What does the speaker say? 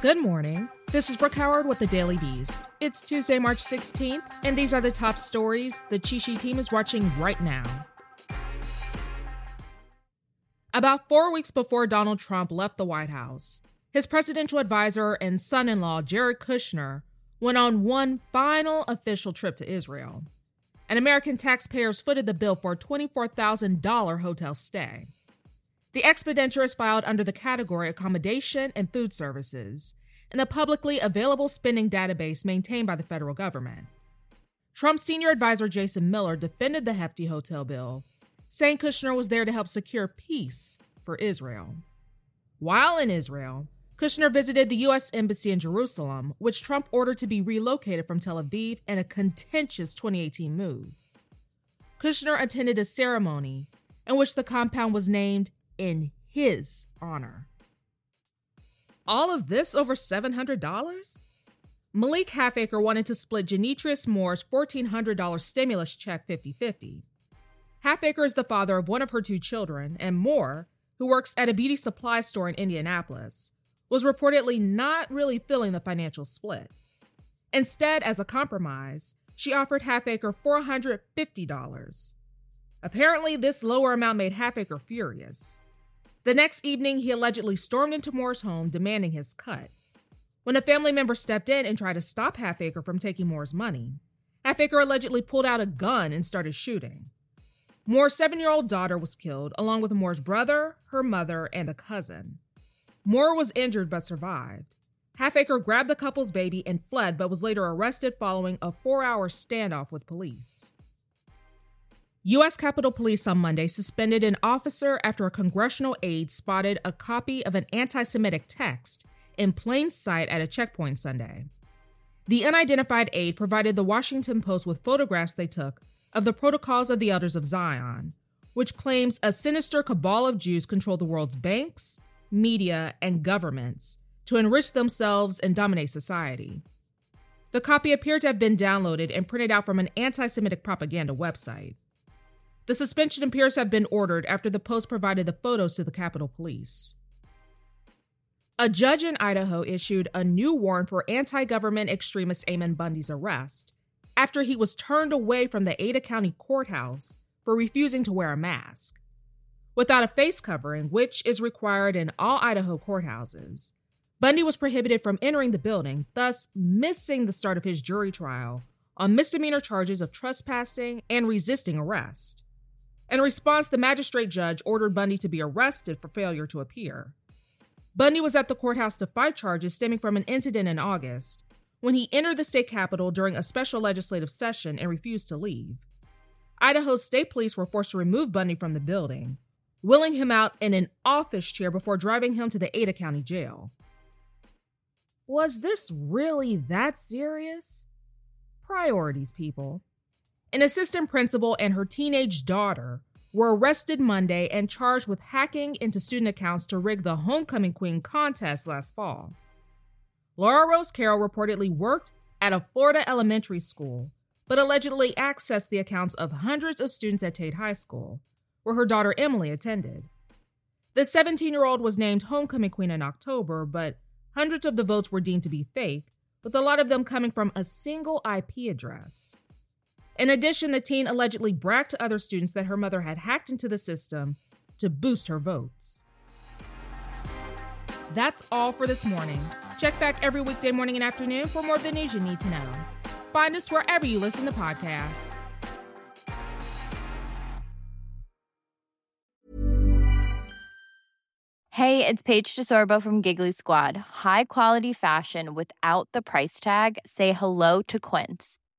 Good morning. This is Brooke Howard with the Daily Beast. It's Tuesday, March 16th, and these are the top stories the Cheat Sheet team is watching right now. About four weeks before Donald Trump left the White House, his presidential advisor and son in law, Jared Kushner, went on one final official trip to Israel. And American taxpayers footed the bill for a $24,000 hotel stay. The expenditure is filed under the category Accommodation and Food Services in a publicly available spending database maintained by the federal government. Trump's senior advisor Jason Miller defended the hefty hotel bill, saying Kushner was there to help secure peace for Israel. While in Israel, Kushner visited the U.S. Embassy in Jerusalem, which Trump ordered to be relocated from Tel Aviv in a contentious 2018 move. Kushner attended a ceremony in which the compound was named in his honor. All of this over $700? Malik Halfacre wanted to split Janitrius Moore's $1,400 stimulus check 50 50. Halfacre is the father of one of her two children, and Moore, who works at a beauty supply store in Indianapolis, was reportedly not really feeling the financial split. Instead, as a compromise, she offered Halfacre $450. Apparently, this lower amount made Halfacre furious. The next evening, he allegedly stormed into Moore's home demanding his cut. When a family member stepped in and tried to stop Halfacre from taking Moore's money, Halfacre allegedly pulled out a gun and started shooting. Moore's seven year old daughter was killed, along with Moore's brother, her mother, and a cousin. Moore was injured but survived. Halfacre grabbed the couple's baby and fled, but was later arrested following a four hour standoff with police. U.S. Capitol Police on Monday suspended an officer after a congressional aide spotted a copy of an anti Semitic text in plain sight at a checkpoint Sunday. The unidentified aide provided the Washington Post with photographs they took of the Protocols of the Elders of Zion, which claims a sinister cabal of Jews control the world's banks, media, and governments to enrich themselves and dominate society. The copy appeared to have been downloaded and printed out from an anti Semitic propaganda website. The suspension appears to have been ordered after the Post provided the photos to the Capitol Police. A judge in Idaho issued a new warrant for anti government extremist Ammon Bundy's arrest after he was turned away from the Ada County Courthouse for refusing to wear a mask without a face covering, which is required in all Idaho courthouses. Bundy was prohibited from entering the building, thus missing the start of his jury trial on misdemeanor charges of trespassing and resisting arrest. In response, the magistrate judge ordered Bundy to be arrested for failure to appear. Bundy was at the courthouse to fight charges stemming from an incident in August when he entered the state capitol during a special legislative session and refused to leave. Idaho state police were forced to remove Bundy from the building, wheeling him out in an office chair before driving him to the Ada County Jail. Was this really that serious? Priorities, people. An assistant principal and her teenage daughter were arrested Monday and charged with hacking into student accounts to rig the Homecoming Queen contest last fall. Laura Rose Carroll reportedly worked at a Florida elementary school, but allegedly accessed the accounts of hundreds of students at Tate High School, where her daughter Emily attended. The 17 year old was named homecoming queen in October, but hundreds of the votes were deemed to be fake, with a lot of them coming from a single IP address. In addition, the teen allegedly bragged to other students that her mother had hacked into the system to boost her votes. That's all for this morning. Check back every weekday morning and afternoon for more of the news you need to know. Find us wherever you listen to podcasts. Hey, it's Paige DeSorbo from Giggly Squad. High quality fashion without the price tag. Say hello to Quince.